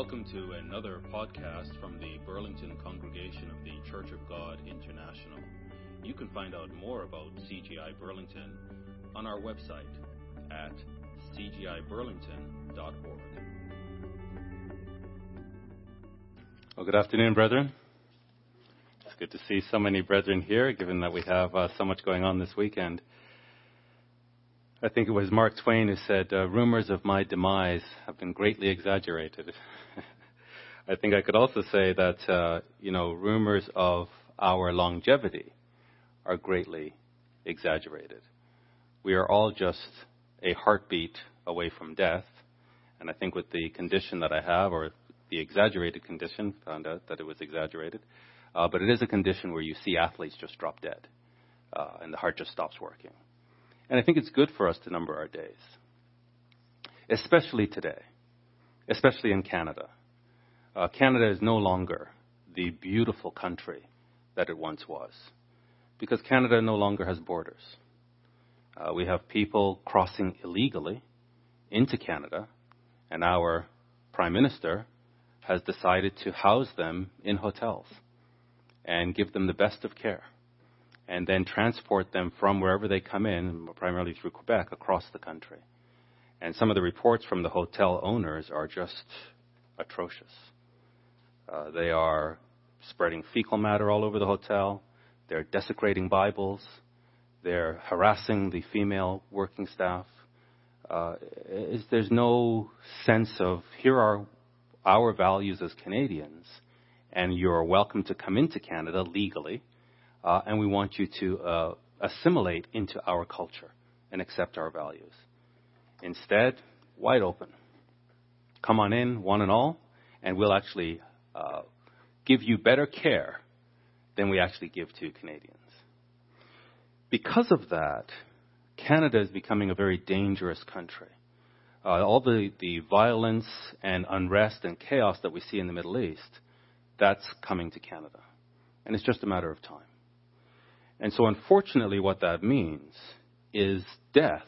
Welcome to another podcast from the Burlington Congregation of the Church of God International. You can find out more about CGI Burlington on our website at cgiburlington.org. Well, good afternoon, brethren. It's good to see so many brethren here, given that we have uh, so much going on this weekend. I think it was Mark Twain who said, uh, Rumors of my demise have been greatly exaggerated. I think I could also say that, uh, you know, rumors of our longevity are greatly exaggerated. We are all just a heartbeat away from death. And I think with the condition that I have, or the exaggerated condition, found out that it was exaggerated, uh, but it is a condition where you see athletes just drop dead uh, and the heart just stops working. And I think it's good for us to number our days, especially today, especially in Canada. Uh, Canada is no longer the beautiful country that it once was because Canada no longer has borders. Uh, we have people crossing illegally into Canada, and our Prime Minister has decided to house them in hotels and give them the best of care and then transport them from wherever they come in, primarily through Quebec, across the country. And some of the reports from the hotel owners are just atrocious. Uh, they are spreading fecal matter all over the hotel. They're desecrating Bibles. They're harassing the female working staff. Uh, there's no sense of here are our values as Canadians, and you're welcome to come into Canada legally uh, and we want you to uh, assimilate into our culture and accept our values. Instead, wide open. Come on in, one and all, and we'll actually uh, give you better care than we actually give to Canadians. Because of that, Canada is becoming a very dangerous country. Uh, all the, the violence and unrest and chaos that we see in the Middle East, that's coming to Canada. And it's just a matter of time. And so, unfortunately, what that means is death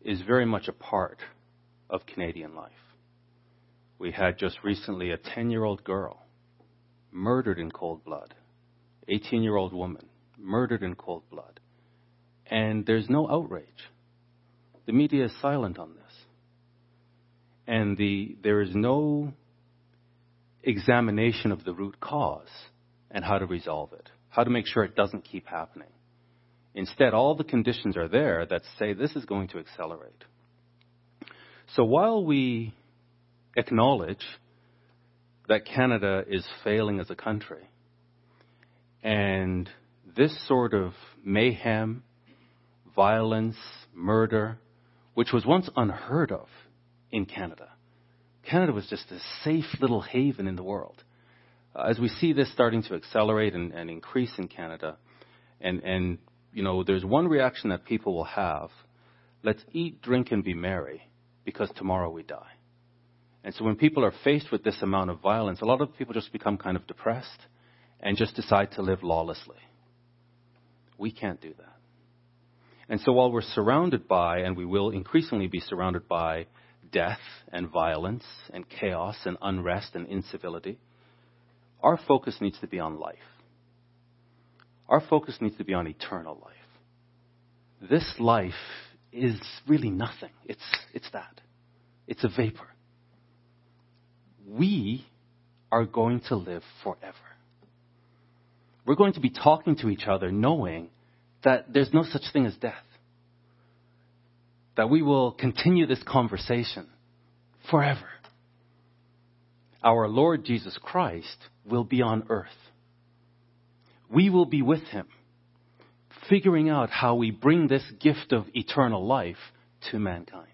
is very much a part of Canadian life. We had just recently a 10 year old girl murdered in cold blood, 18 year old woman murdered in cold blood. And there's no outrage. The media is silent on this. And the, there is no examination of the root cause and how to resolve it how to make sure it doesn't keep happening. Instead, all the conditions are there that say this is going to accelerate. So while we acknowledge that Canada is failing as a country, and this sort of mayhem, violence, murder, which was once unheard of in Canada. Canada was just a safe little haven in the world uh, as we see this starting to accelerate and, and increase in Canada, and, and you know, there's one reaction that people will have: let's eat, drink, and be merry, because tomorrow we die. And so when people are faced with this amount of violence, a lot of people just become kind of depressed and just decide to live lawlessly. We can't do that. And so while we're surrounded by, and we will increasingly be surrounded by, death and violence and chaos and unrest and incivility, our focus needs to be on life. Our focus needs to be on eternal life. This life is really nothing. It's, it's that. It's a vapor. We are going to live forever. We're going to be talking to each other knowing that there's no such thing as death. That we will continue this conversation forever our Lord Jesus Christ will be on earth. We will be with him, figuring out how we bring this gift of eternal life to mankind.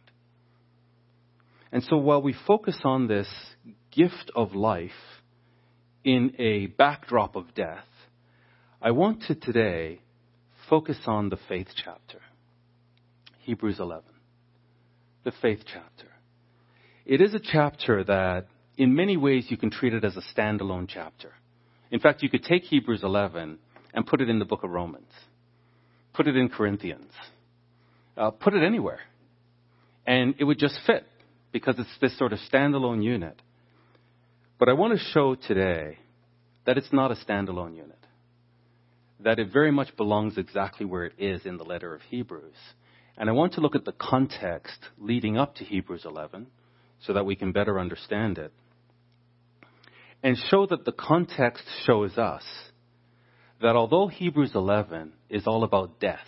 And so while we focus on this gift of life in a backdrop of death, I want to today focus on the faith chapter. Hebrews 11. The faith chapter. It is a chapter that in many ways, you can treat it as a standalone chapter. In fact, you could take Hebrews 11 and put it in the book of Romans, put it in Corinthians, uh, put it anywhere. And it would just fit because it's this sort of standalone unit. But I want to show today that it's not a standalone unit, that it very much belongs exactly where it is in the letter of Hebrews. And I want to look at the context leading up to Hebrews 11 so that we can better understand it. And show that the context shows us that although Hebrews 11 is all about death,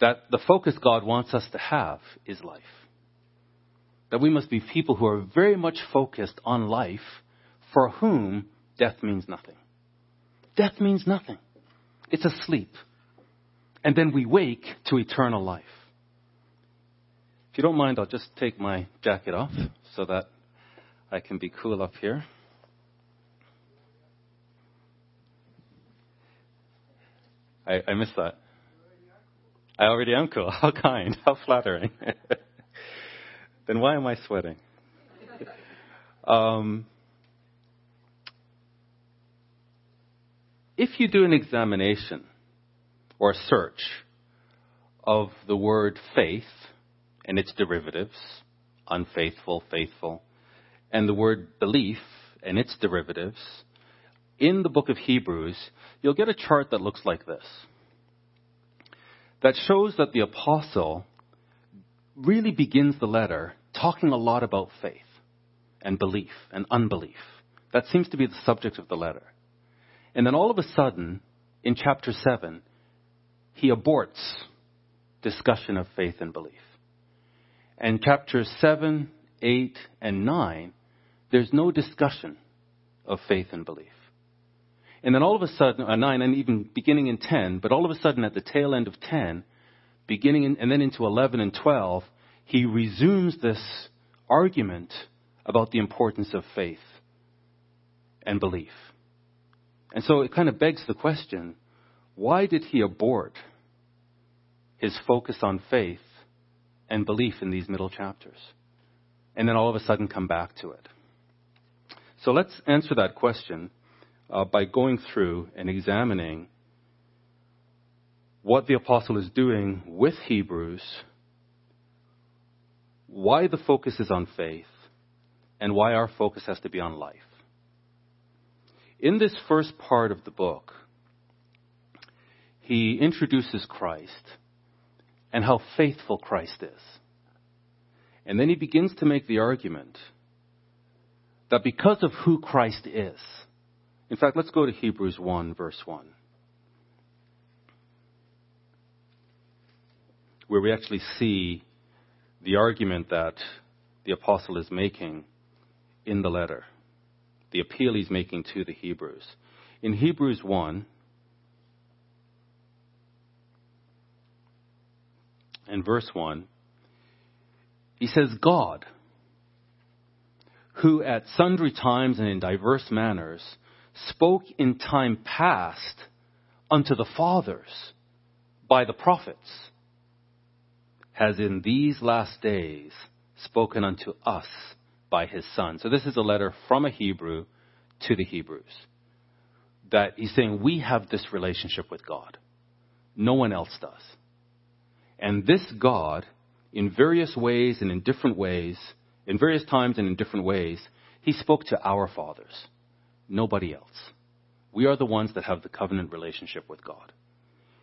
that the focus God wants us to have is life. That we must be people who are very much focused on life for whom death means nothing. Death means nothing. It's a sleep. And then we wake to eternal life. If you don't mind, I'll just take my jacket off so that I can be cool up here. I, I missed that. I already am cool. How kind. How flattering. then why am I sweating? Um, if you do an examination or a search of the word faith and its derivatives, unfaithful, faithful, and the word belief and its derivatives, in the book of Hebrews, you'll get a chart that looks like this. That shows that the apostle really begins the letter talking a lot about faith and belief and unbelief. That seems to be the subject of the letter. And then all of a sudden, in chapter 7, he aborts discussion of faith and belief. And chapters 7, 8, and 9, there's no discussion of faith and belief. And then all of a sudden, uh, 9 and even beginning in 10, but all of a sudden at the tail end of 10, beginning in, and then into 11 and 12, he resumes this argument about the importance of faith and belief. And so it kind of begs the question why did he abort his focus on faith and belief in these middle chapters? And then all of a sudden come back to it. So let's answer that question uh, by going through and examining what the apostle is doing with Hebrews, why the focus is on faith, and why our focus has to be on life. In this first part of the book, he introduces Christ and how faithful Christ is. And then he begins to make the argument that because of who Christ is, in fact, let's go to Hebrews 1, verse 1, where we actually see the argument that the apostle is making in the letter the appeal he's making to the Hebrews. In Hebrews 1, and verse 1, he says, God, who at sundry times and in diverse manners spoke in time past unto the fathers by the prophets, has in these last days spoken unto us by his son. So this is a letter from a Hebrew to the Hebrews. That he's saying we have this relationship with God. No one else does. And this God, in various ways and in different ways, in various times and in different ways, he spoke to our fathers. Nobody else. We are the ones that have the covenant relationship with God.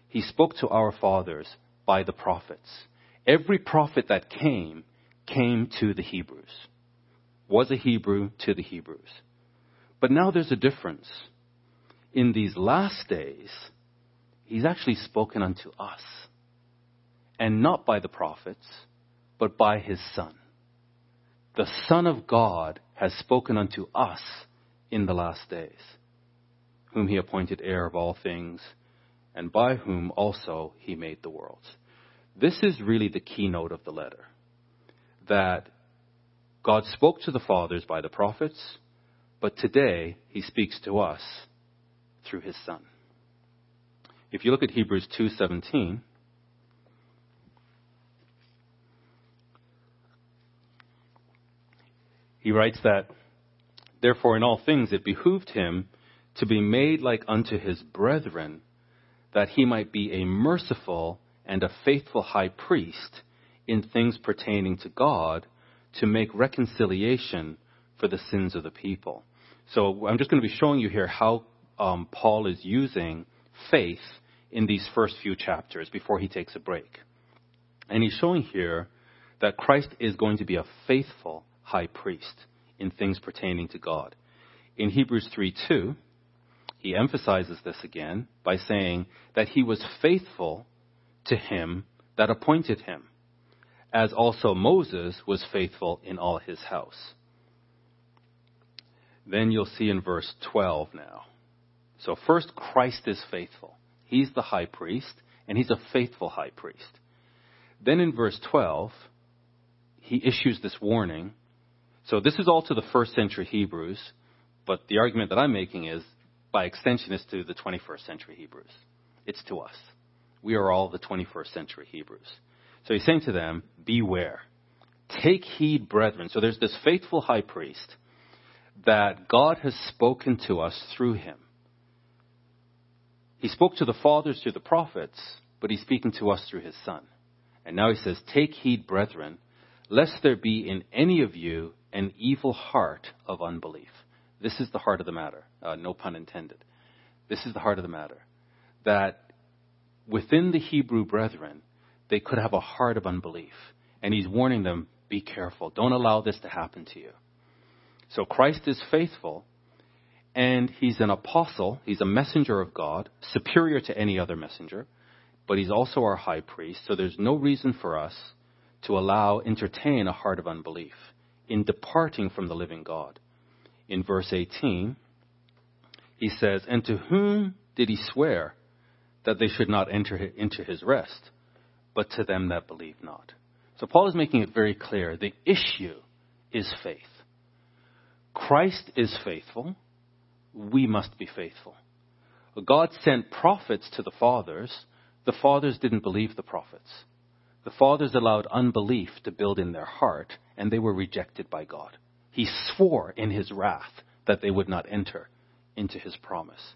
He spoke to our fathers by the prophets. Every prophet that came, came to the Hebrews was a Hebrew to the Hebrews. But now there's a difference. In these last days, he's actually spoken unto us. And not by the prophets, but by his Son. The Son of God has spoken unto us in the last days, whom he appointed heir of all things, and by whom also he made the worlds. This is really the keynote of the letter. That God spoke to the fathers by the prophets, but today he speaks to us through his son. If you look at Hebrews 2:17, he writes that therefore in all things it behooved him to be made like unto his brethren that he might be a merciful and a faithful high priest in things pertaining to God to make reconciliation for the sins of the people. So I'm just going to be showing you here how um, Paul is using faith in these first few chapters before he takes a break. And he's showing here that Christ is going to be a faithful high priest in things pertaining to God. In Hebrews 3 2, he emphasizes this again by saying that he was faithful to him that appointed him, as also Moses was faithful in all his house. Then you'll see in verse 12 now. So first, Christ is faithful. He's the high priest, and he's a faithful high priest. Then in verse 12, he issues this warning. So this is all to the first century Hebrews, but the argument that I'm making is, by extension, is to the 21st century Hebrews. It's to us. We are all the 21st century Hebrews. So he's saying to them, beware. Take heed, brethren. So there's this faithful high priest that God has spoken to us through him. He spoke to the fathers through the prophets, but he's speaking to us through his son. And now he says, Take heed, brethren, lest there be in any of you an evil heart of unbelief. This is the heart of the matter. Uh, no pun intended. This is the heart of the matter. That within the Hebrew brethren, they could have a heart of unbelief. And he's warning them, be careful. Don't allow this to happen to you. So Christ is faithful, and he's an apostle. He's a messenger of God, superior to any other messenger, but he's also our high priest. So there's no reason for us to allow, entertain a heart of unbelief in departing from the living God. In verse 18, he says, And to whom did he swear that they should not enter into his rest, but to them that believe not? So Paul is making it very clear the issue is faith. Christ is faithful. We must be faithful. God sent prophets to the fathers. The fathers didn't believe the prophets. The fathers allowed unbelief to build in their heart, and they were rejected by God. He swore in his wrath that they would not enter into his promise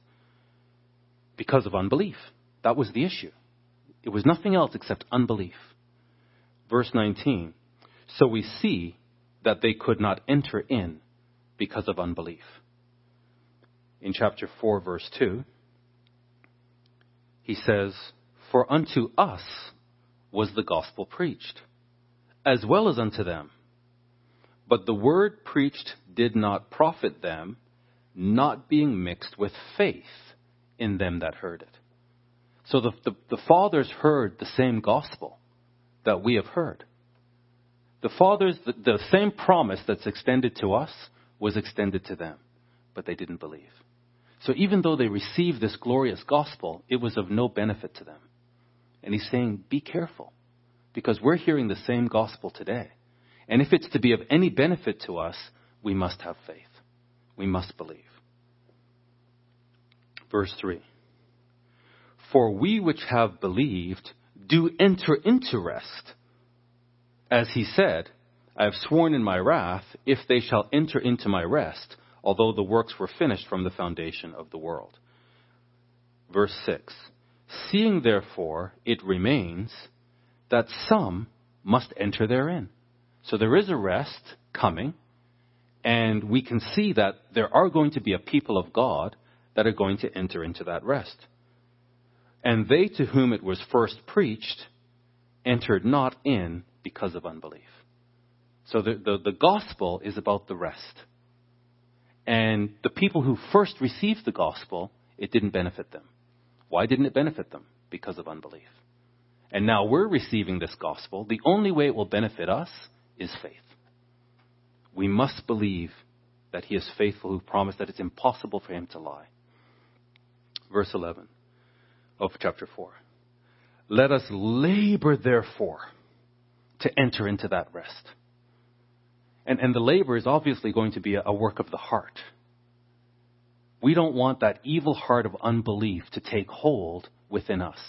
because of unbelief. That was the issue. It was nothing else except unbelief. Verse 19 So we see that they could not enter in because of unbelief. In chapter 4, verse 2, he says, For unto us was the gospel preached, as well as unto them. But the word preached did not profit them, not being mixed with faith in them that heard it. So the, the, the fathers heard the same gospel that we have heard. The fathers, the, the same promise that's extended to us was extended to them, but they didn't believe. So even though they received this glorious gospel, it was of no benefit to them. And he's saying, be careful, because we're hearing the same gospel today. And if it's to be of any benefit to us, we must have faith. We must believe. Verse 3 For we which have believed do enter into rest. As he said, I have sworn in my wrath, if they shall enter into my rest, although the works were finished from the foundation of the world. Verse 6 Seeing therefore it remains that some must enter therein. So there is a rest coming, and we can see that there are going to be a people of God that are going to enter into that rest. And they to whom it was first preached entered not in because of unbelief. So the, the, the gospel is about the rest. And the people who first received the gospel, it didn't benefit them. Why didn't it benefit them? Because of unbelief. And now we're receiving this gospel. The only way it will benefit us is faith. We must believe that he is faithful who promised that it's impossible for him to lie. Verse 11 of chapter 4. Let us labor, therefore, to enter into that rest. And, and the labor is obviously going to be a, a work of the heart. We don't want that evil heart of unbelief to take hold within us.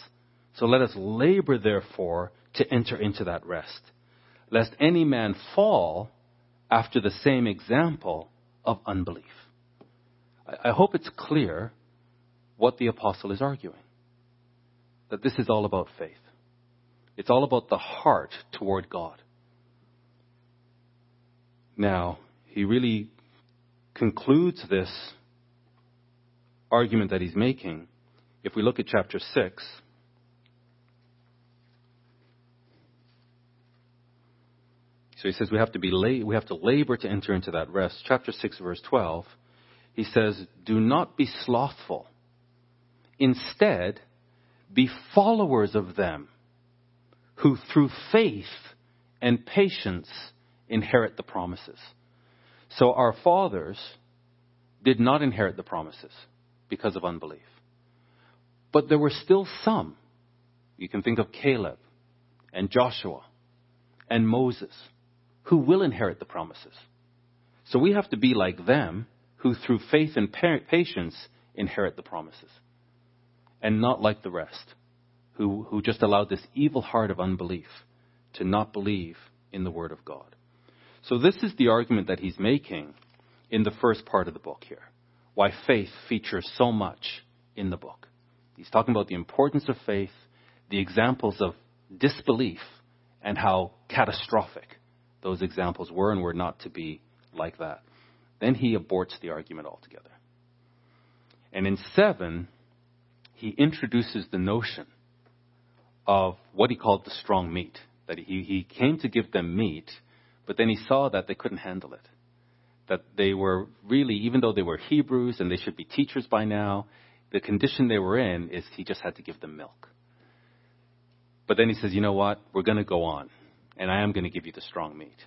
So let us labor, therefore, to enter into that rest, lest any man fall after the same example of unbelief. I, I hope it's clear what the apostle is arguing. That this is all about faith. It's all about the heart toward God. Now, he really concludes this argument that he's making if we look at chapter 6. So he says we have to be la- we have to labor to enter into that rest. Chapter 6 verse 12. He says, "Do not be slothful. Instead, be followers of them who through faith and patience inherit the promises." So our fathers did not inherit the promises because of unbelief. But there were still some. You can think of Caleb and Joshua and Moses who will inherit the promises. So we have to be like them who through faith and patience inherit the promises. And not like the rest who, who just allowed this evil heart of unbelief to not believe in the Word of God. So this is the argument that he's making in the first part of the book here. Why faith features so much in the book. He's talking about the importance of faith, the examples of disbelief, and how catastrophic those examples were and were not to be like that. Then he aborts the argument altogether. And in 7, he introduces the notion of what he called the strong meat. That he, he came to give them meat, but then he saw that they couldn't handle it. That they were really, even though they were Hebrews and they should be teachers by now, the condition they were in is he just had to give them milk. But then he says, you know what? We're going to go on and I am going to give you the strong meat.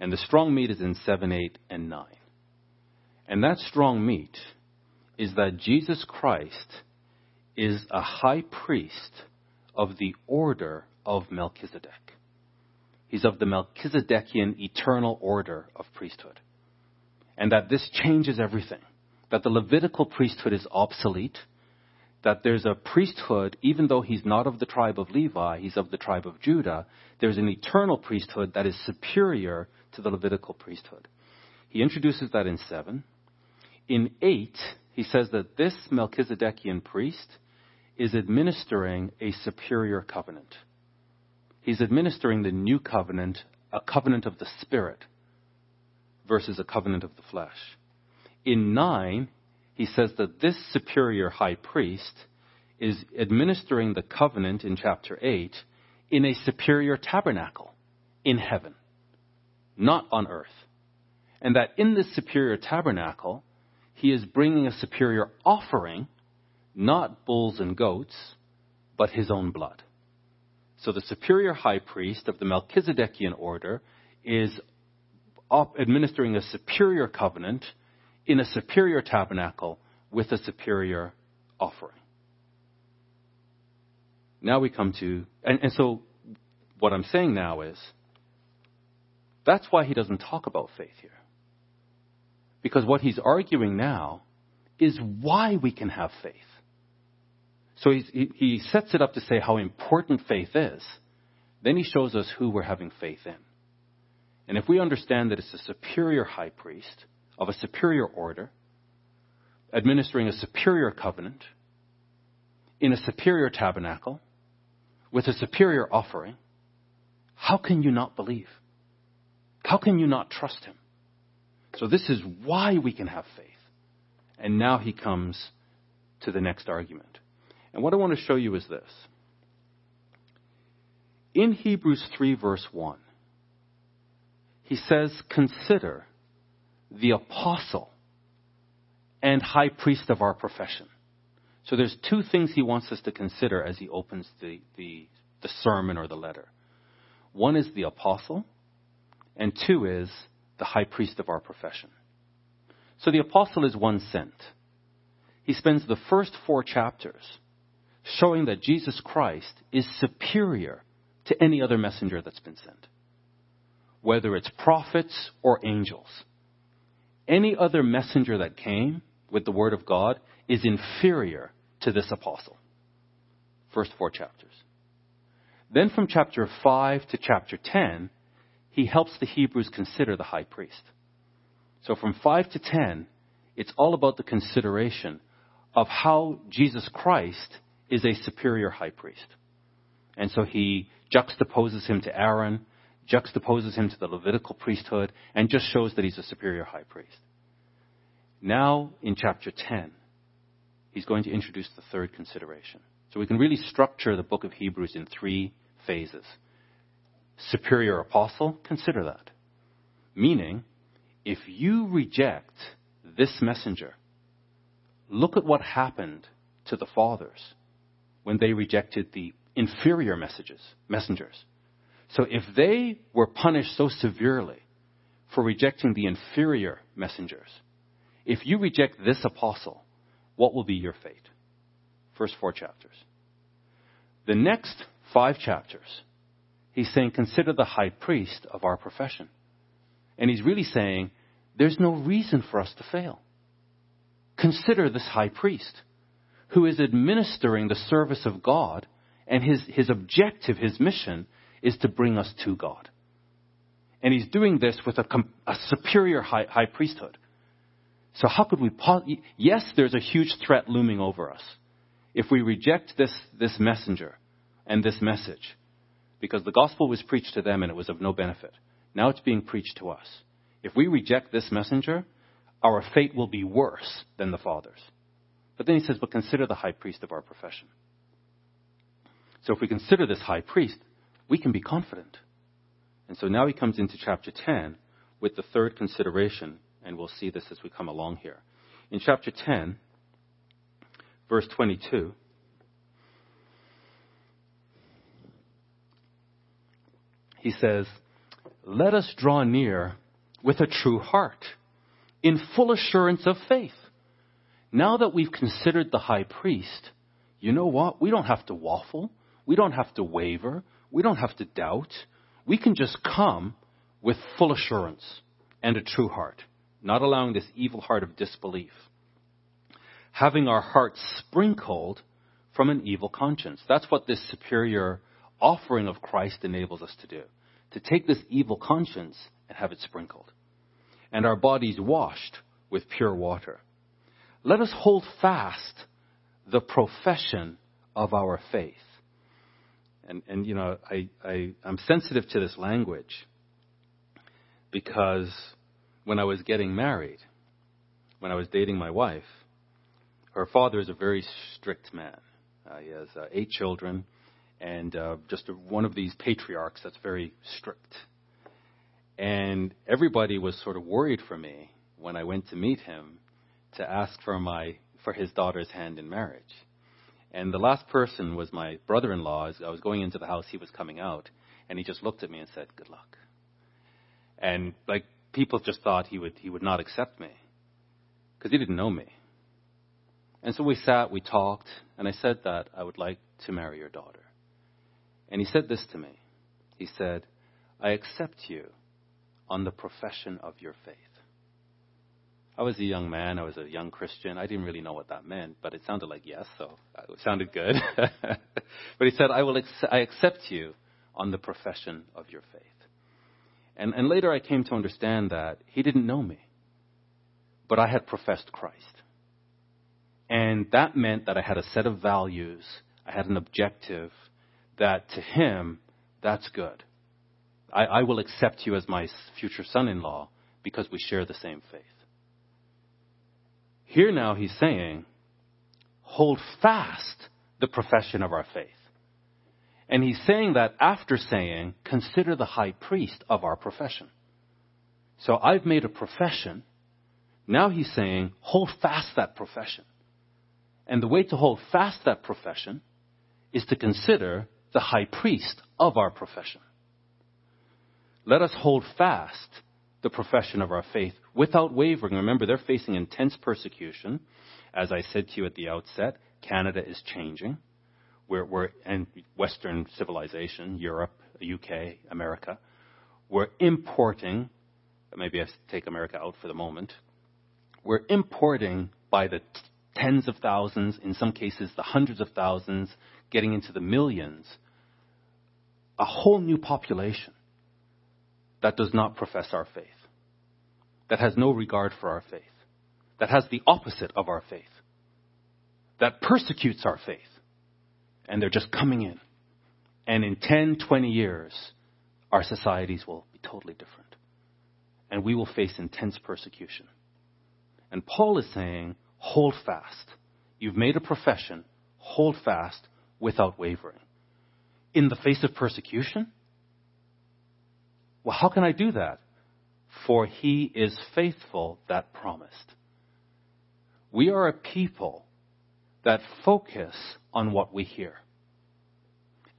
And the strong meat is in 7, 8, and 9. And that strong meat is that Jesus Christ is a high priest of the order of Melchizedek. He's of the Melchizedekian eternal order of priesthood. And that this changes everything. That the Levitical priesthood is obsolete that there's a priesthood, even though he's not of the tribe of Levi, he's of the tribe of Judah, there's an eternal priesthood that is superior to the Levitical priesthood. He introduces that in 7. In 8, he says that this Melchizedekian priest is administering a superior covenant. He's administering the new covenant, a covenant of the Spirit, versus a covenant of the flesh. In 9, he says that this superior high priest is administering the covenant in chapter 8 in a superior tabernacle in heaven, not on earth. And that in this superior tabernacle, he is bringing a superior offering, not bulls and goats, but his own blood. So the superior high priest of the Melchizedekian order is administering a superior covenant in a superior tabernacle with a superior offering. Now we come to, and, and so what I'm saying now is that's why he doesn't talk about faith here. Because what he's arguing now is why we can have faith. So he, he sets it up to say how important faith is. Then he shows us who we're having faith in. And if we understand that it's a superior high priest of a superior order, administering a superior covenant in a superior tabernacle with a superior offering, how can you not believe? How can you not trust him? So this is why we can have faith. And now he comes to the next argument. And what I want to show you is this. In Hebrews 3 verse 1, he says, consider the apostle and high priest of our profession. So there's two things he wants us to consider as he opens the, the, the sermon or the letter. One is the apostle, and two is the high priest of our profession. So the apostle is one sent. He spends the first four chapters showing that Jesus Christ is superior to any other messenger that's been sent, whether it's prophets or angels any other messenger that came with the word of God is inferior to this apostle. First four chapters. Then from chapter 5 to chapter 10, he helps the Hebrews consider the high priest. So from 5 to 10, it's all about the consideration of how Jesus Christ is a superior high priest. And so he juxtaposes him to Aaron juxtaposes him to the Levitical priesthood and just shows that he's a superior high priest. Now, in chapter 10, he's going to introduce the third consideration. So we can really structure the book of Hebrews in three phases. Superior apostle, consider that. Meaning, if you reject this messenger, look at what happened to the fathers when they rejected the inferior messages, messengers. So if they were punished so severely for rejecting the inferior messengers, if you reject this apostle, what will be your fate? First four chapters. The next five chapters, he's saying, consider the high priest of our profession. And he's really saying, there's no reason for us to fail. Consider this high priest who is administering the service of God, and his, his objective, his mission, is to bring us to God. And he's doing this with a, a superior high, high, priesthood. So how could we, yes, there's a huge threat looming over us. If we reject this, this messenger and this message, because the gospel was preached to them and it was of no benefit. Now it's being preached to us. If we reject this messenger, our fate will be worse than the fathers. But then he says, but consider the high priest of our profession. So if we consider this high priest, we can be confident. And so now he comes into chapter 10 with the third consideration, and we'll see this as we come along here. In chapter 10, verse 22, he says, Let us draw near with a true heart, in full assurance of faith. Now that we've considered the high priest, you know what? We don't have to waffle. We don't have to waver. We don't have to doubt. We can just come with full assurance and a true heart, not allowing this evil heart of disbelief. Having our hearts sprinkled from an evil conscience. That's what this superior offering of Christ enables us to do. To take this evil conscience and have it sprinkled. And our bodies washed with pure water. Let us hold fast the profession of our faith. And, and you know, I, I, I'm sensitive to this language because when I was getting married, when I was dating my wife, her father is a very strict man. Uh, he has uh, eight children and uh, just a, one of these patriarchs that's very strict. And everybody was sort of worried for me when I went to meet him to ask for my for his daughter's hand in marriage. And the last person was my brother-in-law. As I was going into the house, he was coming out, and he just looked at me and said, "Good luck." And like people just thought he would he would not accept me because he didn't know me. And so we sat, we talked, and I said that I would like to marry your daughter. And he said this to me. He said, I accept you on the profession of your faith. I was a young man. I was a young Christian. I didn't really know what that meant, but it sounded like yes, so it sounded good. but he said, I will ac- I accept you on the profession of your faith. And, and later I came to understand that he didn't know me, but I had professed Christ. And that meant that I had a set of values, I had an objective, that to him, that's good. I, I will accept you as my future son in law because we share the same faith. Here now he's saying, hold fast the profession of our faith. And he's saying that after saying, consider the high priest of our profession. So I've made a profession. Now he's saying, hold fast that profession. And the way to hold fast that profession is to consider the high priest of our profession. Let us hold fast the profession of our faith without wavering. Remember, they're facing intense persecution. As I said to you at the outset, Canada is changing. We're, we're and Western civilization, Europe, UK, America, we're importing. Maybe I take America out for the moment. We're importing by the t- tens of thousands, in some cases the hundreds of thousands, getting into the millions, a whole new population that does not profess our faith, that has no regard for our faith, that has the opposite of our faith, that persecutes our faith. And they're just coming in. And in 10, 20 years, our societies will be totally different. And we will face intense persecution. And Paul is saying, hold fast. You've made a profession, hold fast without wavering. In the face of persecution? Well, how can I do that? For he is faithful that promised. We are a people that focus on what we hear.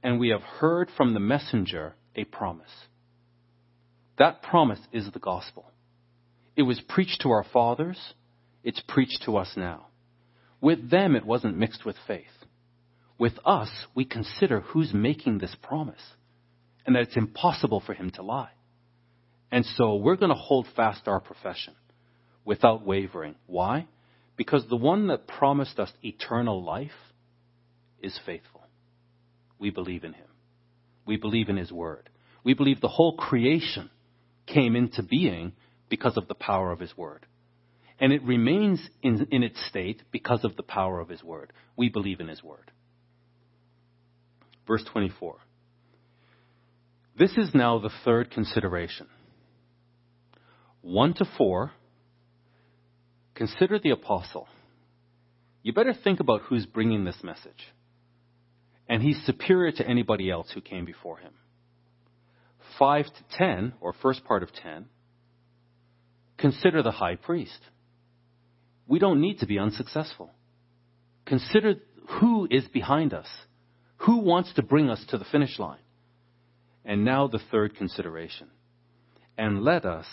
And we have heard from the messenger a promise. That promise is the gospel. It was preached to our fathers. It's preached to us now. With them, it wasn't mixed with faith. With us, we consider who's making this promise and that it's impossible for him to lie. And so we're going to hold fast our profession without wavering. Why? Because the one that promised us eternal life is faithful. We believe in him. We believe in his word. We believe the whole creation came into being because of the power of his word. And it remains in, in its state because of the power of his word. We believe in his word. Verse 24. This is now the third consideration. 1 to 4, consider the apostle. You better think about who's bringing this message. And he's superior to anybody else who came before him. 5 to 10, or first part of 10, consider the high priest. We don't need to be unsuccessful. Consider who is behind us. Who wants to bring us to the finish line? And now the third consideration. And let us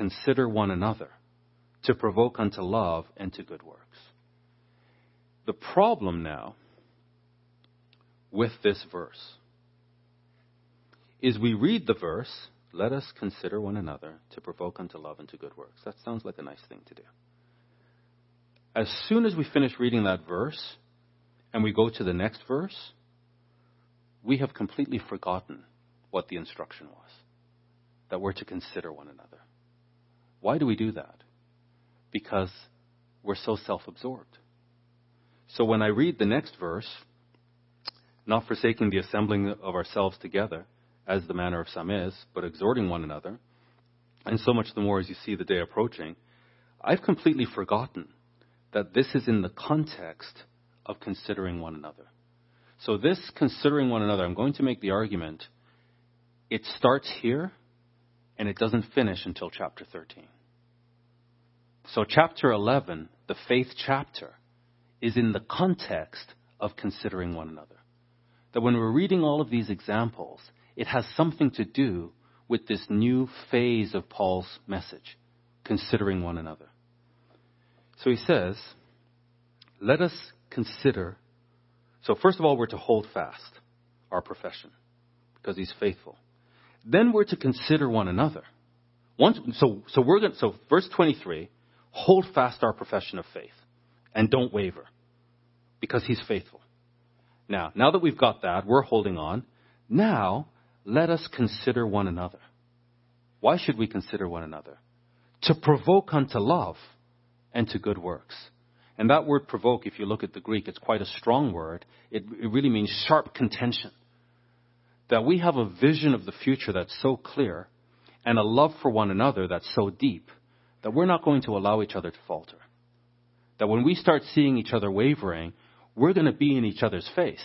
consider one another to provoke unto love and to good works. The problem now with this verse is we read the verse, let us consider one another to provoke unto love and to good works. That sounds like a nice thing to do. As soon as we finish reading that verse and we go to the next verse, we have completely forgotten what the instruction was that we're to consider one another. Why do we do that? Because we're so self absorbed. So when I read the next verse, not forsaking the assembling of ourselves together, as the manner of some is, but exhorting one another, and so much the more as you see the day approaching, I've completely forgotten that this is in the context of considering one another. So, this considering one another, I'm going to make the argument, it starts here and it doesn't finish until chapter 13. So, chapter 11, the faith chapter, is in the context of considering one another. That when we're reading all of these examples, it has something to do with this new phase of Paul's message, considering one another. So he says, let us consider. So, first of all, we're to hold fast our profession because he's faithful. Then we're to consider one another. Once, so, so we're going. So, verse 23: hold fast our profession of faith, and don't waver, because he's faithful. Now, now that we've got that, we're holding on. Now, let us consider one another. Why should we consider one another? To provoke unto love and to good works. And that word provoke, if you look at the Greek, it's quite a strong word. It, it really means sharp contention. That we have a vision of the future that's so clear and a love for one another that's so deep that we're not going to allow each other to falter. That when we start seeing each other wavering, we're going to be in each other's face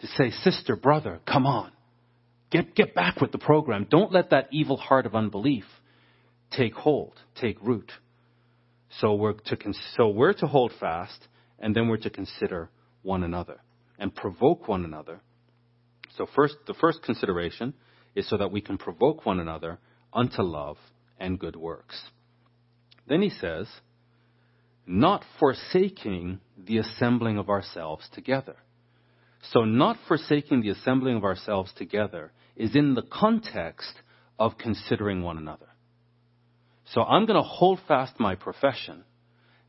to say, sister, brother, come on. Get, get back with the program. Don't let that evil heart of unbelief take hold, take root. So we're to, so we're to hold fast, and then we're to consider one another and provoke one another. So first, the first consideration is so that we can provoke one another unto love and good works. Then he says, not forsaking the assembling of ourselves together. So not forsaking the assembling of ourselves together is in the context of considering one another. So I'm going to hold fast my profession.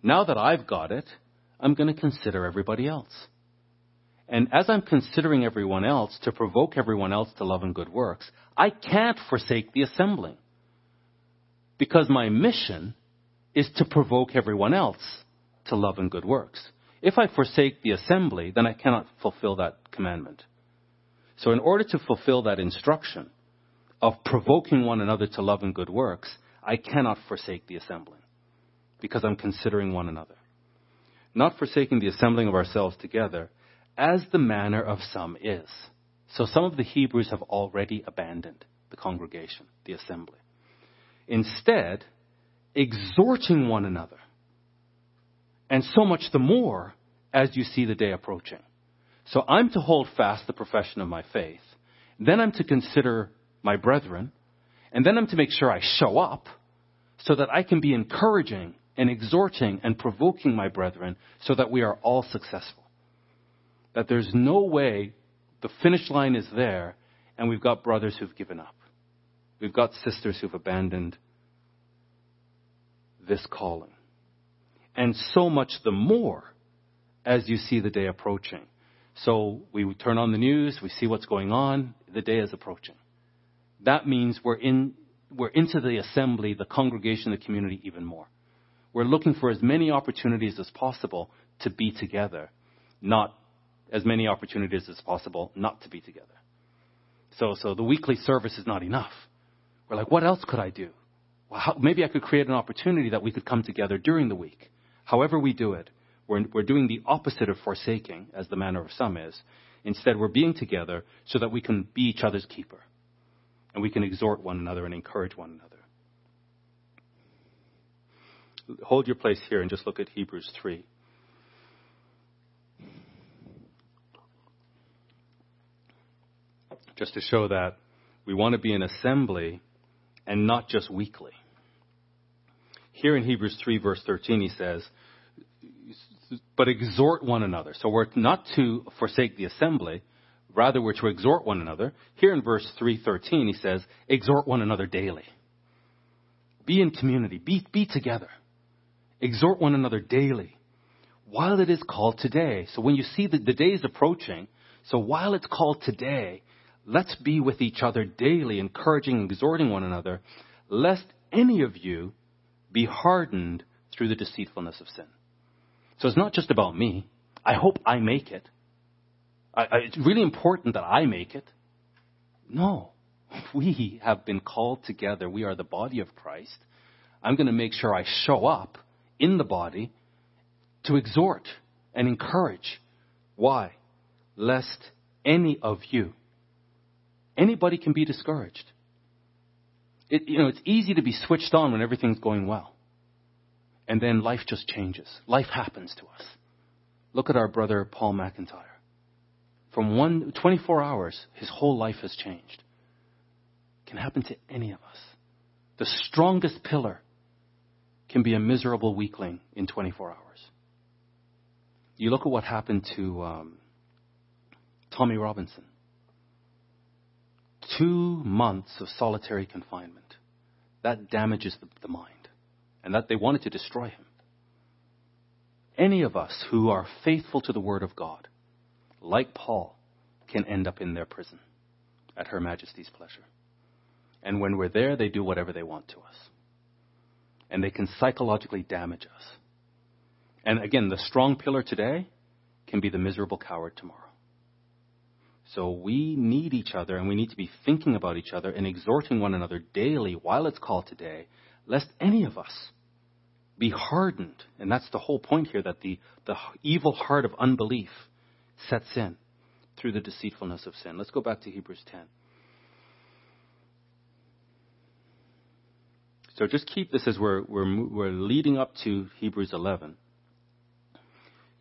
Now that I've got it, I'm going to consider everybody else. And as I'm considering everyone else to provoke everyone else to love and good works, I can't forsake the assembling. Because my mission is to provoke everyone else to love and good works. If I forsake the assembly, then I cannot fulfill that commandment. So in order to fulfill that instruction of provoking one another to love and good works, I cannot forsake the assembling. because I'm considering one another. Not forsaking the assembling of ourselves together, as the manner of some is. So some of the Hebrews have already abandoned the congregation, the assembly. Instead, exhorting one another. And so much the more as you see the day approaching. So I'm to hold fast the profession of my faith. Then I'm to consider my brethren. And then I'm to make sure I show up so that I can be encouraging and exhorting and provoking my brethren so that we are all successful. That there's no way the finish line is there and we've got brothers who've given up. We've got sisters who've abandoned this calling. And so much the more as you see the day approaching. So we turn on the news, we see what's going on, the day is approaching. That means we're in, we're into the assembly, the congregation, the community even more. We're looking for as many opportunities as possible to be together, not as many opportunities as possible not to be together. So, so the weekly service is not enough. We're like, what else could I do? Well, how, maybe I could create an opportunity that we could come together during the week. However we do it, we're, we're doing the opposite of forsaking, as the manner of some is. Instead, we're being together so that we can be each other's keeper. And we can exhort one another and encourage one another. Hold your place here and just look at Hebrews 3. Just to show that we want to be an assembly and not just weekly. Here in Hebrews 3, verse 13, he says, But exhort one another. So we're not to forsake the assembly, rather, we're to exhort one another. Here in verse 313, he says, Exhort one another daily. Be in community, be, be together. Exhort one another daily while it is called today. So when you see that the day is approaching, so while it's called today, let's be with each other daily, encouraging and exhorting one another, lest any of you be hardened through the deceitfulness of sin. So it's not just about me. I hope I make it. I, I, it's really important that I make it. No. We have been called together. We are the body of Christ. I'm going to make sure I show up in the body to exhort and encourage. Why? Lest any of you, anybody can be discouraged. It, you know, it's easy to be switched on when everything's going well. And then life just changes. Life happens to us. Look at our brother Paul McIntyre. From one, 24 hours, his whole life has changed. Can happen to any of us. The strongest pillar can be a miserable weakling in 24 hours. You look at what happened to um, Tommy Robinson. Two months of solitary confinement. That damages the, the mind. And that they wanted to destroy him. Any of us who are faithful to the Word of God, like Paul, can end up in their prison at Her Majesty's pleasure. And when we're there, they do whatever they want to us and they can psychologically damage us. And again, the strong pillar today can be the miserable coward tomorrow. So we need each other and we need to be thinking about each other and exhorting one another daily while it's called today, lest any of us be hardened. And that's the whole point here that the, the evil heart of unbelief sets in through the deceitfulness of sin. Let's go back to Hebrews 10. So just keep this as we're, we're, we're leading up to Hebrews 11.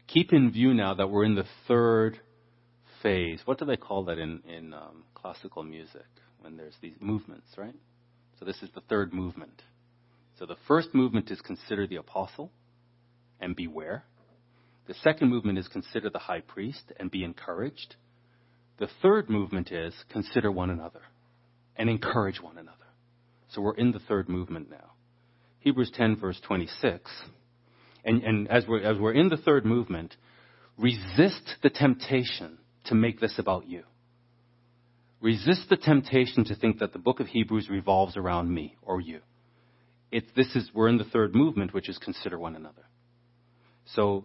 Keep in view now that we're in the third phase. What do they call that in, in um, classical music when there's these movements, right? So this is the third movement. So the first movement is consider the apostle and beware. The second movement is consider the high priest and be encouraged. The third movement is consider one another and encourage one another. So we're in the third movement now. Hebrews 10, verse 26. And, and as, we're, as we're in the third movement, resist the temptation to make this about you. Resist the temptation to think that the book of Hebrews revolves around me or you. It, this is, we're in the third movement, which is consider one another. So,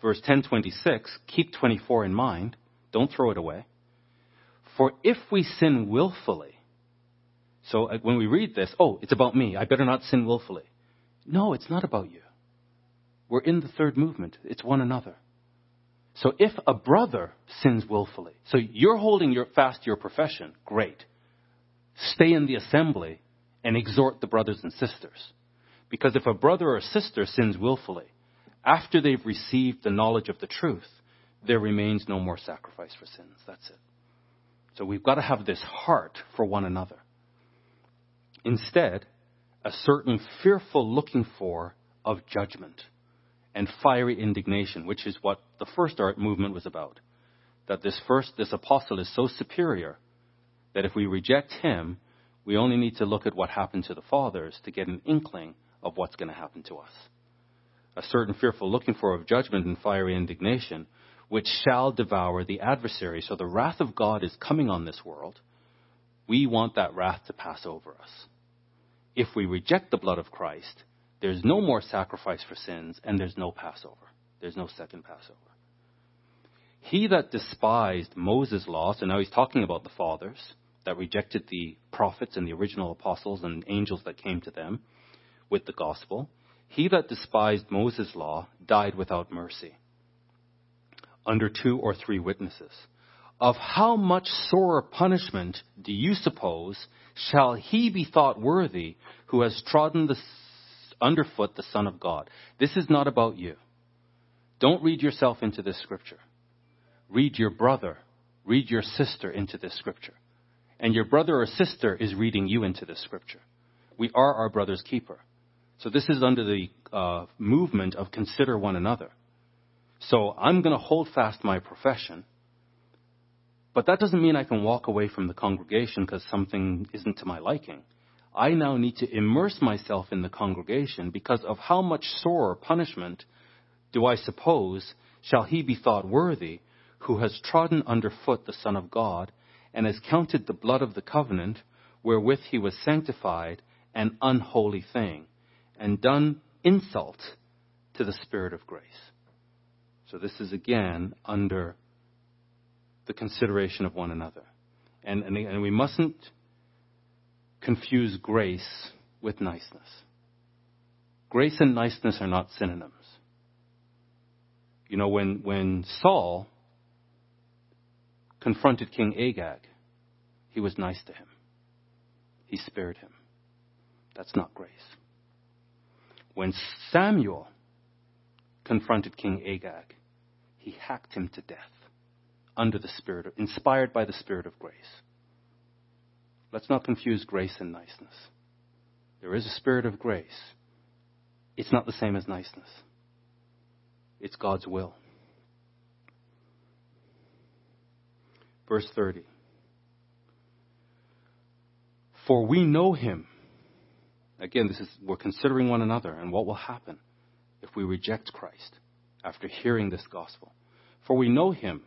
verse 1026, keep 24 in mind. Don't throw it away. For if we sin willfully, so uh, when we read this, oh, it's about me. I better not sin willfully. No, it's not about you. We're in the third movement. It's one another. So if a brother sins willfully, so you're holding your, fast your profession, great. Stay in the assembly and exhort the brothers and sisters. Because if a brother or sister sins willfully, after they've received the knowledge of the truth, there remains no more sacrifice for sins. That's it. So we've got to have this heart for one another. Instead, a certain fearful looking for of judgment and fiery indignation, which is what the first art movement was about. That this first, this apostle is so superior that if we reject him, we only need to look at what happened to the fathers to get an inkling of what's going to happen to us. A certain fearful looking for of judgment and fiery indignation, which shall devour the adversary. So the wrath of God is coming on this world. We want that wrath to pass over us. If we reject the blood of Christ, there's no more sacrifice for sins, and there's no Passover. There's no second Passover. He that despised Moses' law, so now he's talking about the fathers that rejected the prophets and the original apostles and angels that came to them with the gospel. He that despised Moses' law died without mercy, under two or three witnesses. Of how much sorer punishment do you suppose shall he be thought worthy who has trodden the underfoot the Son of God. This is not about you. Don't read yourself into this scripture. Read your brother, read your sister into this scripture. And your brother or sister is reading you into this scripture. We are our brother's keeper. So this is under the uh, movement of consider one another. So I'm going to hold fast my profession, but that doesn't mean I can walk away from the congregation because something isn't to my liking. I now need to immerse myself in the congregation because of how much sorer punishment do I suppose shall he be thought worthy who has trodden under foot the Son of God and has counted the blood of the covenant wherewith he was sanctified an unholy thing and done insult to the Spirit of grace. So this is again under the consideration of one another. And, and, and we mustn't confuse grace with niceness. Grace and niceness are not synonyms. You know, when, when Saul confronted King Agag, he was nice to him. He spared him. That's not grace. When Samuel confronted King Agag, he hacked him to death under the spirit, of, inspired by the spirit of grace. Let's not confuse grace and niceness. There is a spirit of grace. It's not the same as niceness. It's God's will. Verse 30. For we know him. Again, this is, we're considering one another and what will happen if we reject Christ after hearing this gospel. For we know him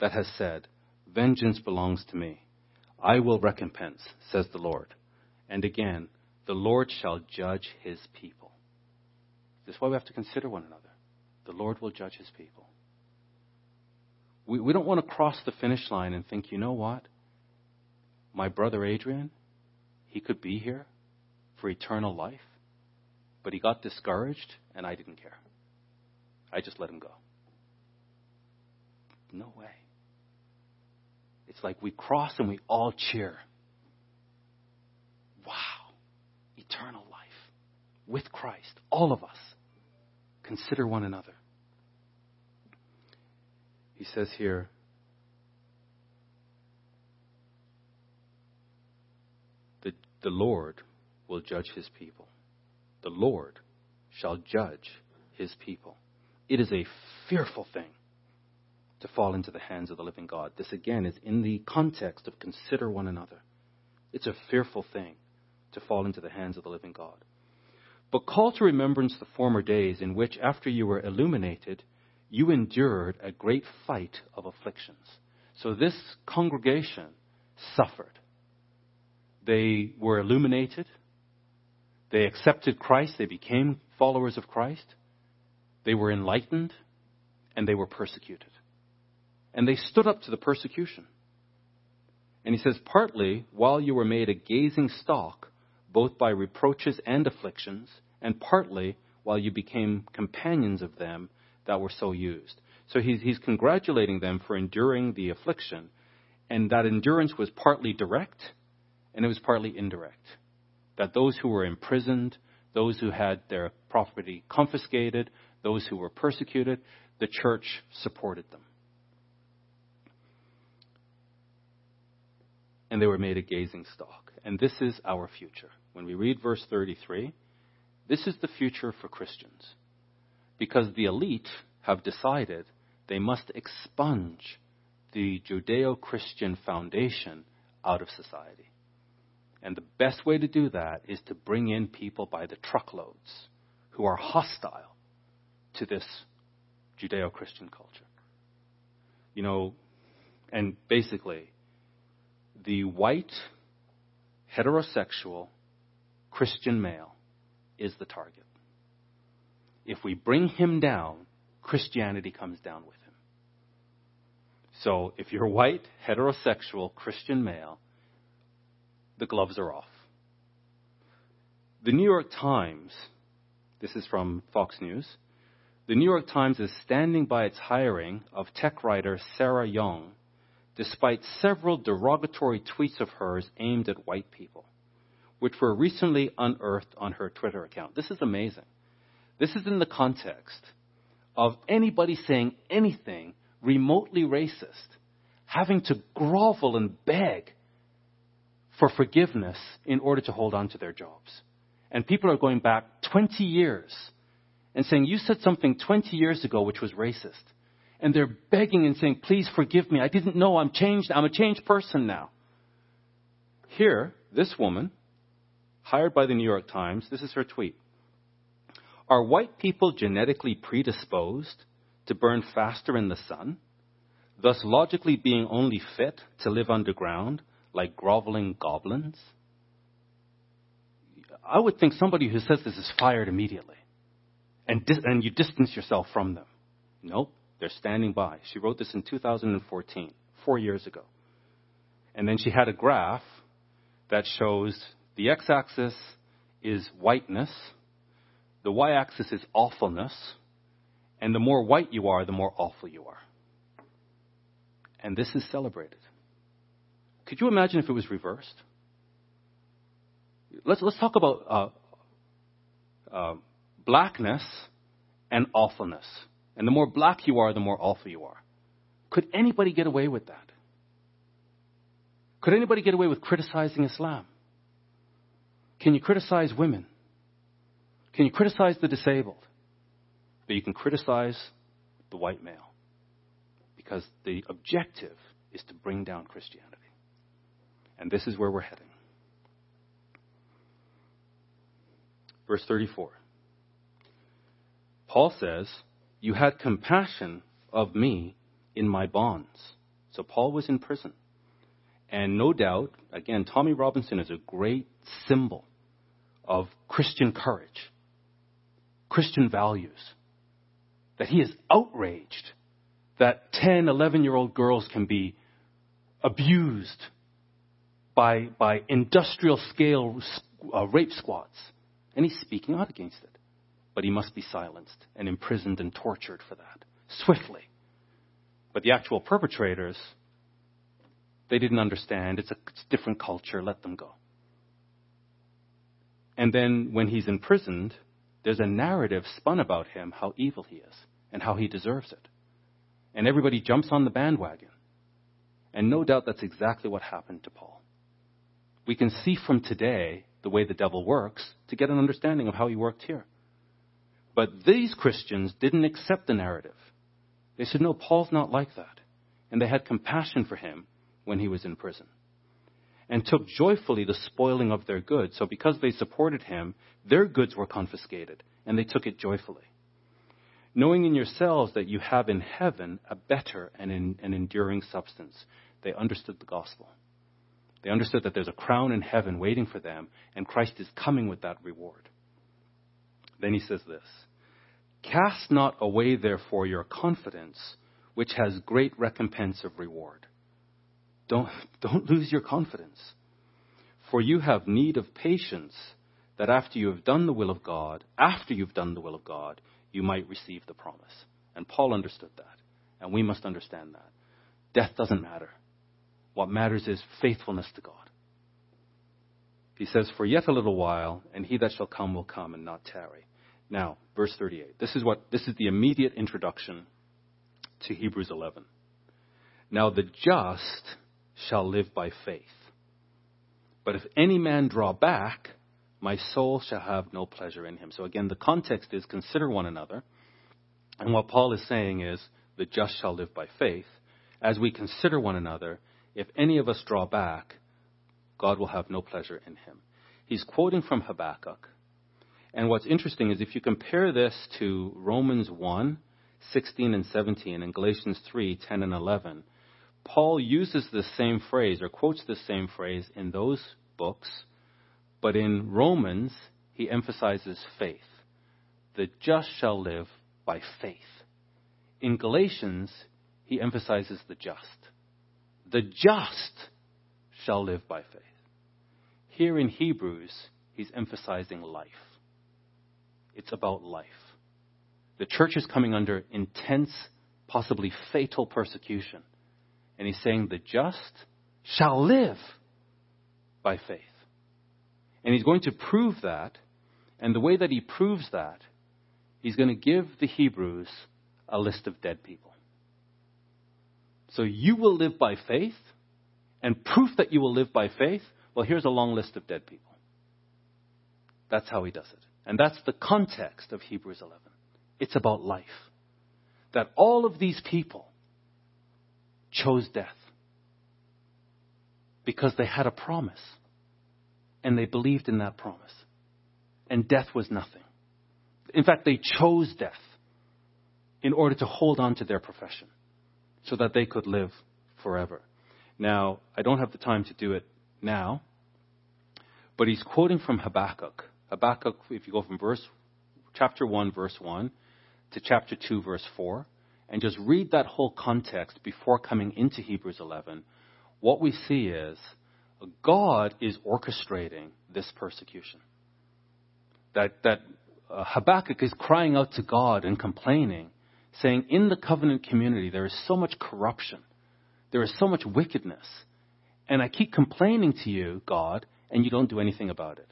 that has said, Vengeance belongs to me. I will recompense, says the Lord. And again, the Lord shall judge his people. This is why we have to consider one another. The Lord will judge his people. We, we don't want to cross the finish line and think, you know what? My brother Adrian, he could be here for eternal life, but he got discouraged and I didn't care. I just let him go. No way. It's like we cross and we all cheer. Wow. Eternal life with Christ. All of us. Consider one another. He says here, the, the Lord will judge his people. The Lord shall judge his people. It is a fearful thing to fall into the hands of the living God. This again is in the context of consider one another. It's a fearful thing to fall into the hands of the living God. But call to remembrance the former days in which, after you were illuminated, you endured a great fight of afflictions. So this congregation suffered. They were illuminated. They accepted Christ. They became followers of Christ. They were enlightened and they were persecuted. And they stood up to the persecution. And he says, partly while you were made a gazing stock, both by reproaches and afflictions, and partly while you became companions of them that were so used. So he's, he's congratulating them for enduring the affliction, and that endurance was partly direct and it was partly indirect. That those who were imprisoned, those who had their property confiscated, those who were persecuted, the church supported them. And they were made a gazing stock. And this is our future. When we read verse 33, this is the future for Christians. Because the elite have decided they must expunge the Judeo Christian foundation out of society. And the best way to do that is to bring in people by the truckloads who are hostile to this Judeo Christian culture. You know, and basically, the white, heterosexual, Christian male is the target. If we bring him down, Christianity comes down with him. So if you're white, heterosexual, Christian male, the gloves are off. The New York Times, this is from Fox News, the New York Times is standing by its hiring of tech writer Sarah Jeong, despite several derogatory tweets of hers aimed at white people, which were recently unearthed on her Twitter account. This is amazing. This is in the context of anybody saying anything remotely racist having to grovel and beg for forgiveness in order to hold on to their jobs. And people are going back 20 years and saying, You said something 20 years ago which was racist. And they're begging and saying, Please forgive me. I didn't know. I'm changed. I'm a changed person now. Here, this woman, hired by the New York Times, this is her tweet. Are white people genetically predisposed to burn faster in the sun, thus logically being only fit to live underground like groveling goblins? I would think somebody who says this is fired immediately and, dis- and you distance yourself from them. Nope, they're standing by. She wrote this in 2014, four years ago. And then she had a graph that shows the x axis is whiteness, the y axis is awfulness, and the more white you are, the more awful you are. And this is celebrated. Could you imagine if it was reversed? Let's, let's talk about uh, uh, blackness and awfulness. And the more black you are, the more awful you are. Could anybody get away with that? Could anybody get away with criticizing Islam? Can you criticize women? Can you criticize the disabled? But you can criticize the white male. Because the objective is to bring down Christianity. And this is where we're heading. Verse 34. Paul says, You had compassion of me in my bonds. So Paul was in prison. And no doubt, again, Tommy Robinson is a great symbol of Christian courage, Christian values. That he is outraged that 10, 11 year old girls can be abused by, by industrial scale uh, rape squads. And he's speaking out against it but he must be silenced and imprisoned and tortured for that swiftly. But the actual perpetrators, they didn't understand. It's a, it's different culture. Let them go. And then when he's imprisoned, there's a narrative spun about him how evil he is and how he deserves it. And everybody jumps on the bandwagon. And no doubt that's exactly what happened to Paul. We can see from today the way the devil works to get an understanding of how he worked here. But these Christians didn't accept the narrative. They said, no, Paul's not like that. And they had compassion for him when he was in prison and took joyfully the spoiling of their goods. So because they supported him, their goods were confiscated and they took it joyfully. Knowing in yourselves that you have in heaven a better and an enduring substance, they understood the gospel. They understood that there's a crown in heaven waiting for them, and Christ is coming with that reward. Then he says this Cast not away, therefore, your confidence, which has great recompense of reward. Don't, don't lose your confidence. For you have need of patience, that after you have done the will of God, after you've done the will of God, you might receive the promise. And Paul understood that. And we must understand that. Death doesn't matter. What matters is faithfulness to God. He says, For yet a little while, and he that shall come will come and not tarry. Now, verse 38. This is what this is the immediate introduction to Hebrews 11. Now the just shall live by faith. But if any man draw back, my soul shall have no pleasure in him. So again, the context is consider one another. And what Paul is saying is, the just shall live by faith. As we consider one another, if any of us draw back, God will have no pleasure in him. He's quoting from Habakkuk. And what's interesting is if you compare this to Romans 1, 16 and 17, and Galatians 3, 10 and 11, Paul uses the same phrase or quotes the same phrase in those books, but in Romans, he emphasizes faith. The just shall live by faith. In Galatians, he emphasizes the just. The just shall live by faith. Here in Hebrews, he's emphasizing life. It's about life. The church is coming under intense, possibly fatal persecution. And he's saying the just shall live by faith. And he's going to prove that. And the way that he proves that, he's going to give the Hebrews a list of dead people. So you will live by faith, and proof that you will live by faith, well, here's a long list of dead people. That's how he does it. And that's the context of Hebrews 11. It's about life. That all of these people chose death because they had a promise and they believed in that promise. And death was nothing. In fact, they chose death in order to hold on to their profession so that they could live forever. Now, I don't have the time to do it now, but he's quoting from Habakkuk. Habakkuk, if you go from verse, chapter 1, verse 1 to chapter 2, verse 4, and just read that whole context before coming into Hebrews 11, what we see is God is orchestrating this persecution. That, that uh, Habakkuk is crying out to God and complaining, saying, In the covenant community, there is so much corruption, there is so much wickedness, and I keep complaining to you, God, and you don't do anything about it.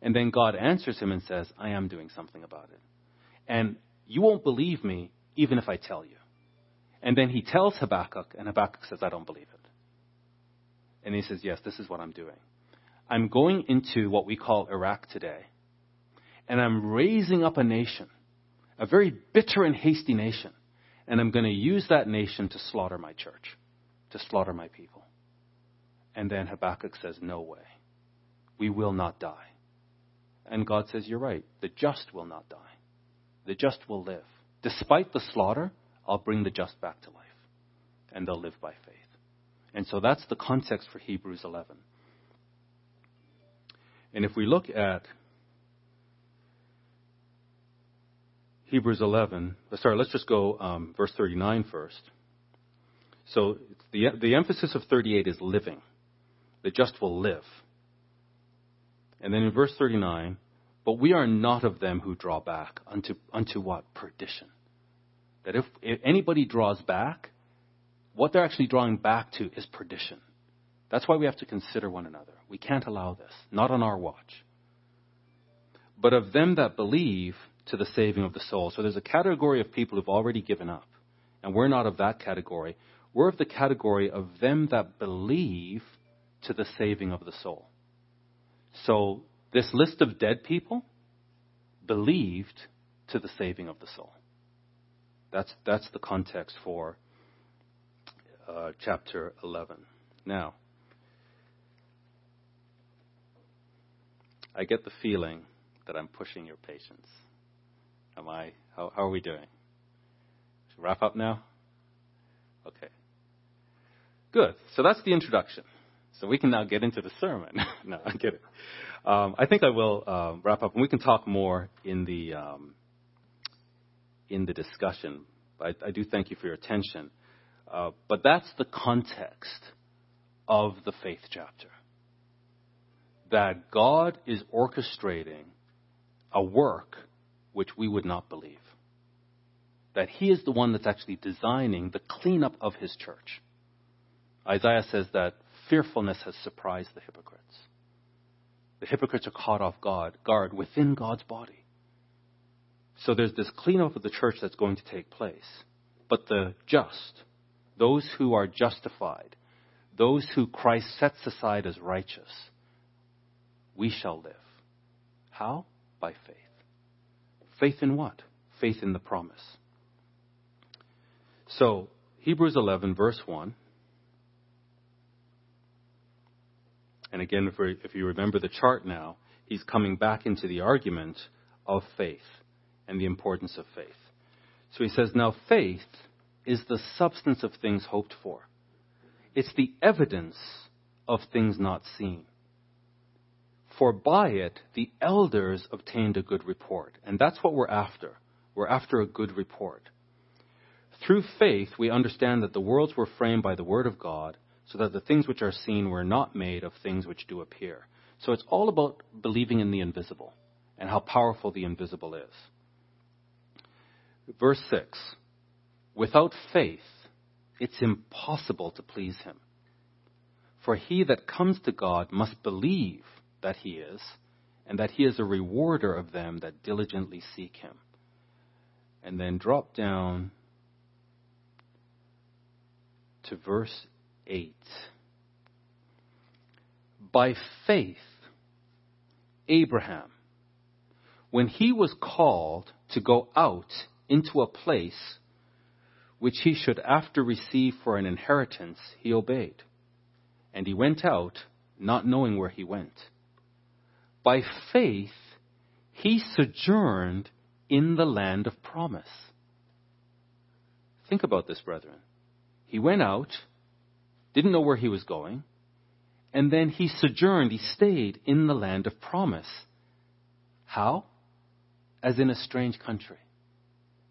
And then God answers him and says, I am doing something about it. And you won't believe me even if I tell you. And then he tells Habakkuk, and Habakkuk says, I don't believe it. And he says, Yes, this is what I'm doing. I'm going into what we call Iraq today, and I'm raising up a nation, a very bitter and hasty nation, and I'm going to use that nation to slaughter my church, to slaughter my people. And then Habakkuk says, No way. We will not die. And God says, You're right. The just will not die. The just will live. Despite the slaughter, I'll bring the just back to life. And they'll live by faith. And so that's the context for Hebrews 11. And if we look at Hebrews 11, sorry, let's just go um, verse 39 first. So the, the emphasis of 38 is living. The just will live. And then in verse 39, but we are not of them who draw back unto, unto what? Perdition. That if, if anybody draws back, what they're actually drawing back to is perdition. That's why we have to consider one another. We can't allow this, not on our watch. But of them that believe to the saving of the soul. So there's a category of people who've already given up. And we're not of that category. We're of the category of them that believe to the saving of the soul. So this list of dead people believed to the saving of the soul. That's, that's the context for uh, chapter 11. Now, I get the feeling that I'm pushing your patience. Am I? How, how are we doing? Should wrap up now? Okay. Good. So that's the introduction. So we can now get into the sermon. no, I get it. Um, I think I will uh, wrap up, and we can talk more in the um, in the discussion. I, I do thank you for your attention. Uh, but that's the context of the faith chapter. that God is orchestrating a work which we would not believe. That He is the one that's actually designing the cleanup of His church. Isaiah says that fearfulness has surprised the hypocrites. The hypocrites are caught off guard, guard within God's body. So there's this cleanup of the church that's going to take place. But the just, those who are justified, those who Christ sets aside as righteous, we shall live. How? By faith. Faith in what? Faith in the promise. So, Hebrews 11, verse 1. And again, if, if you remember the chart now, he's coming back into the argument of faith and the importance of faith. So he says, Now faith is the substance of things hoped for, it's the evidence of things not seen. For by it the elders obtained a good report. And that's what we're after. We're after a good report. Through faith, we understand that the worlds were framed by the Word of God so that the things which are seen were not made of things which do appear. So it's all about believing in the invisible and how powerful the invisible is. Verse 6 Without faith, it's impossible to please him. For he that comes to God must believe that he is, and that he is a rewarder of them that diligently seek him. And then drop down to verse 8. By faith, Abraham, when he was called to go out into a place which he should after receive for an inheritance, he obeyed. And he went out, not knowing where he went. By faith, he sojourned in the land of promise. Think about this, brethren. He went out, didn't know where he was going, and then he sojourned, he stayed in the land of promise. How? As in a strange country.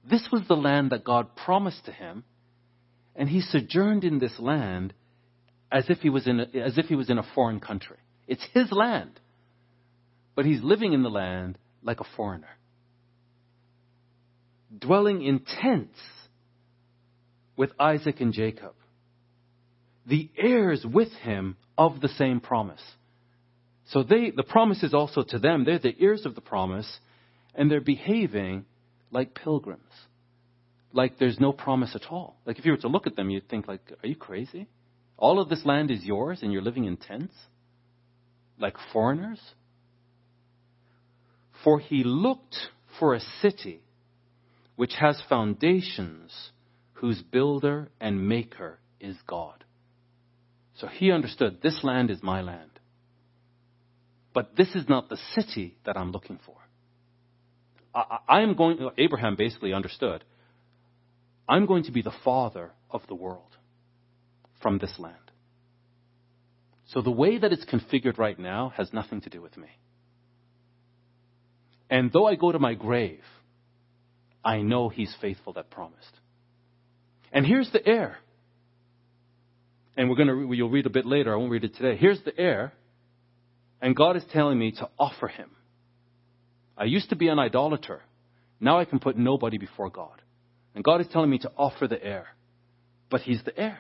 This was the land that God promised to him, and he sojourned in this land as if he was in a, as if he was in a foreign country. It's his land, but he's living in the land like a foreigner, dwelling in tents with Isaac and Jacob the heirs with him of the same promise. So they, the promise is also to them. They're the heirs of the promise, and they're behaving like pilgrims. Like there's no promise at all. Like if you were to look at them, you'd think like, are you crazy? All of this land is yours and you're living in tents? Like foreigners? For he looked for a city which has foundations, whose builder and maker is God. So he understood this land is my land. But this is not the city that I'm looking for. I, am going, Abraham basically understood, I'm going to be the father of the world from this land. So the way that it's configured right now has nothing to do with me. And though I go to my grave, I know he's faithful that promised. And here's the heir and we're going to, you'll read a bit later, I won't read it today. Here's the heir, and God is telling me to offer him. I used to be an idolater. Now I can put nobody before God. And God is telling me to offer the heir. But he's the heir.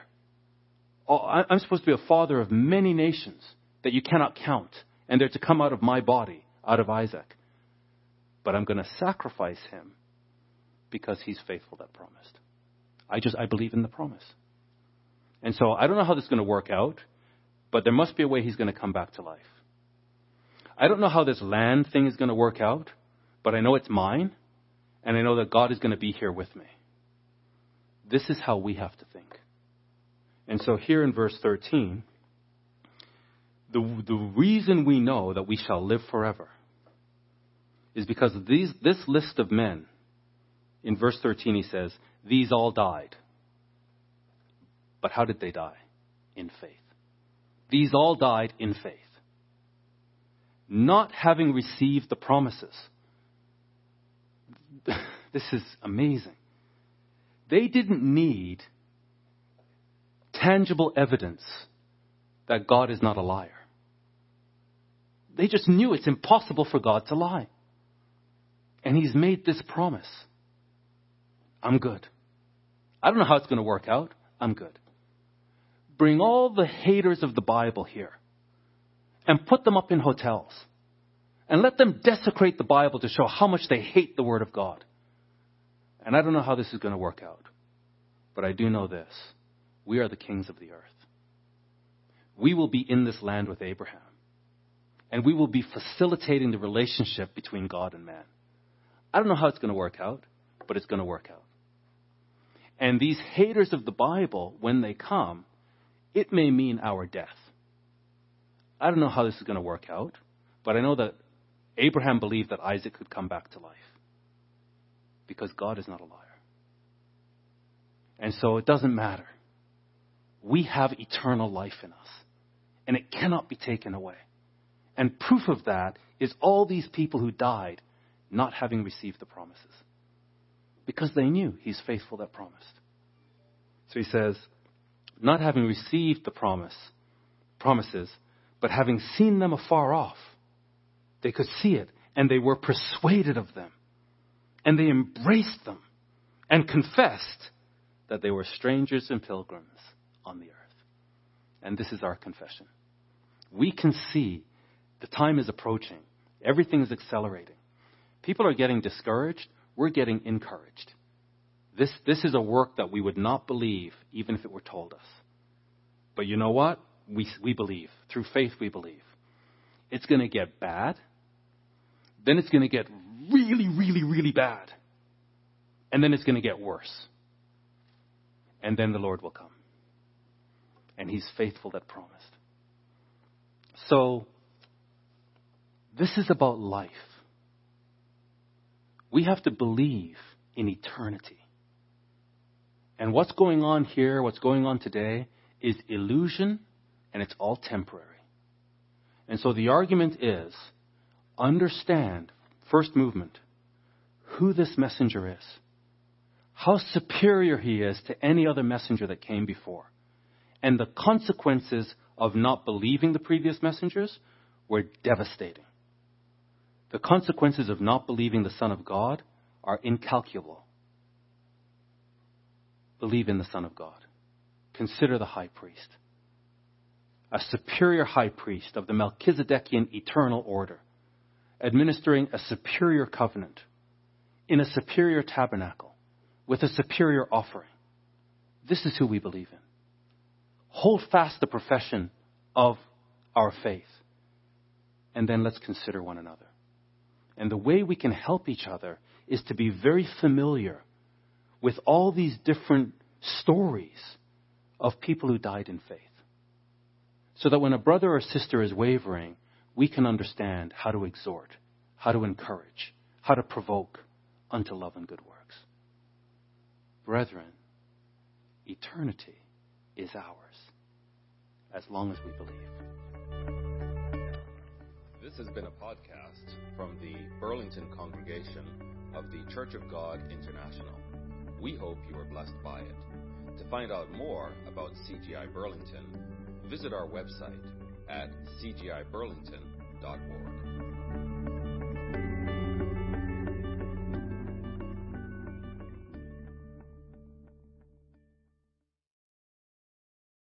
Oh, I'm supposed to be a father of many nations that you cannot count, and they're to come out of my body, out of Isaac. But I'm going to sacrifice him because he's faithful that promised. I just, I believe in the promise. And so I don't know how this is going to work out, but there must be a way he's going to come back to life. I don't know how this land thing is going to work out, but I know it's mine, and I know that God is going to be here with me. This is how we have to think. And so here in verse 13, the, the reason we know that we shall live forever is because these, this list of men, in verse 13 he says, these all died. But how did they die? In faith. These all died in faith. Not having received the promises. this is amazing. They didn't need tangible evidence that God is not a liar. they just knew it's impossible for God to lie. And He's made this promise I'm good. I don't know how it's going to work out. I'm good. Bring all the haters of the Bible here and put them up in hotels and let them desecrate the Bible to show how much they hate the Word of God. And I don't know how this is going to work out, but I do know this. We are the kings of the earth. We will be in this land with Abraham, and we will be facilitating the relationship between God and man. I don't know how it's going to work out, but it's going to work out. And these haters of the Bible, when they come, it may mean our death. I don't know how this is going to work out, but I know that Abraham believed that Isaac could come back to life because God is not a liar. And so it doesn't matter. We have eternal life in us, and it cannot be taken away. And proof of that is all these people who died not having received the promises because they knew he's faithful that promised. So he says, not having received the promise, promises, but having seen them afar off, they could see it and they were persuaded of them and they embraced them and confessed that they were strangers and pilgrims on the earth. And this is our confession. We can see the time is approaching. Everything is accelerating. People are getting discouraged. We're getting encouraged. This, this is a work that we would not believe even if it were told us. But you know what? We, we believe. Through faith, we believe. It's going to get bad. Then it's going to get really, really, really bad. And then it's going to get worse. And then the Lord will come. And He's faithful that promised. So, this is about life. We have to believe in eternity. And what's going on here, what's going on today, is illusion and it's all temporary. And so the argument is understand, first movement, who this messenger is, how superior he is to any other messenger that came before, and the consequences of not believing the previous messengers were devastating. The consequences of not believing the Son of God are incalculable believe in the Son of God. Consider the high priest, a superior high priest of the Melchizedekian eternal order, administering a superior covenant in a superior tabernacle with a superior offering. This is who we believe in. Hold fast the profession of our faith, and then let's consider one another. And the way we can help each other is to be very familiar with all these different stories of people who died in faith. So that when a brother or sister is wavering, we can understand how to exhort, how to encourage, how to provoke unto love and good works. Brethren, eternity is ours as long as we believe. This has been a podcast from the Burlington congregation of the Church of God International. We hope you are blessed by it. To find out more about CGI Burlington, visit our website at cgiburlington.org.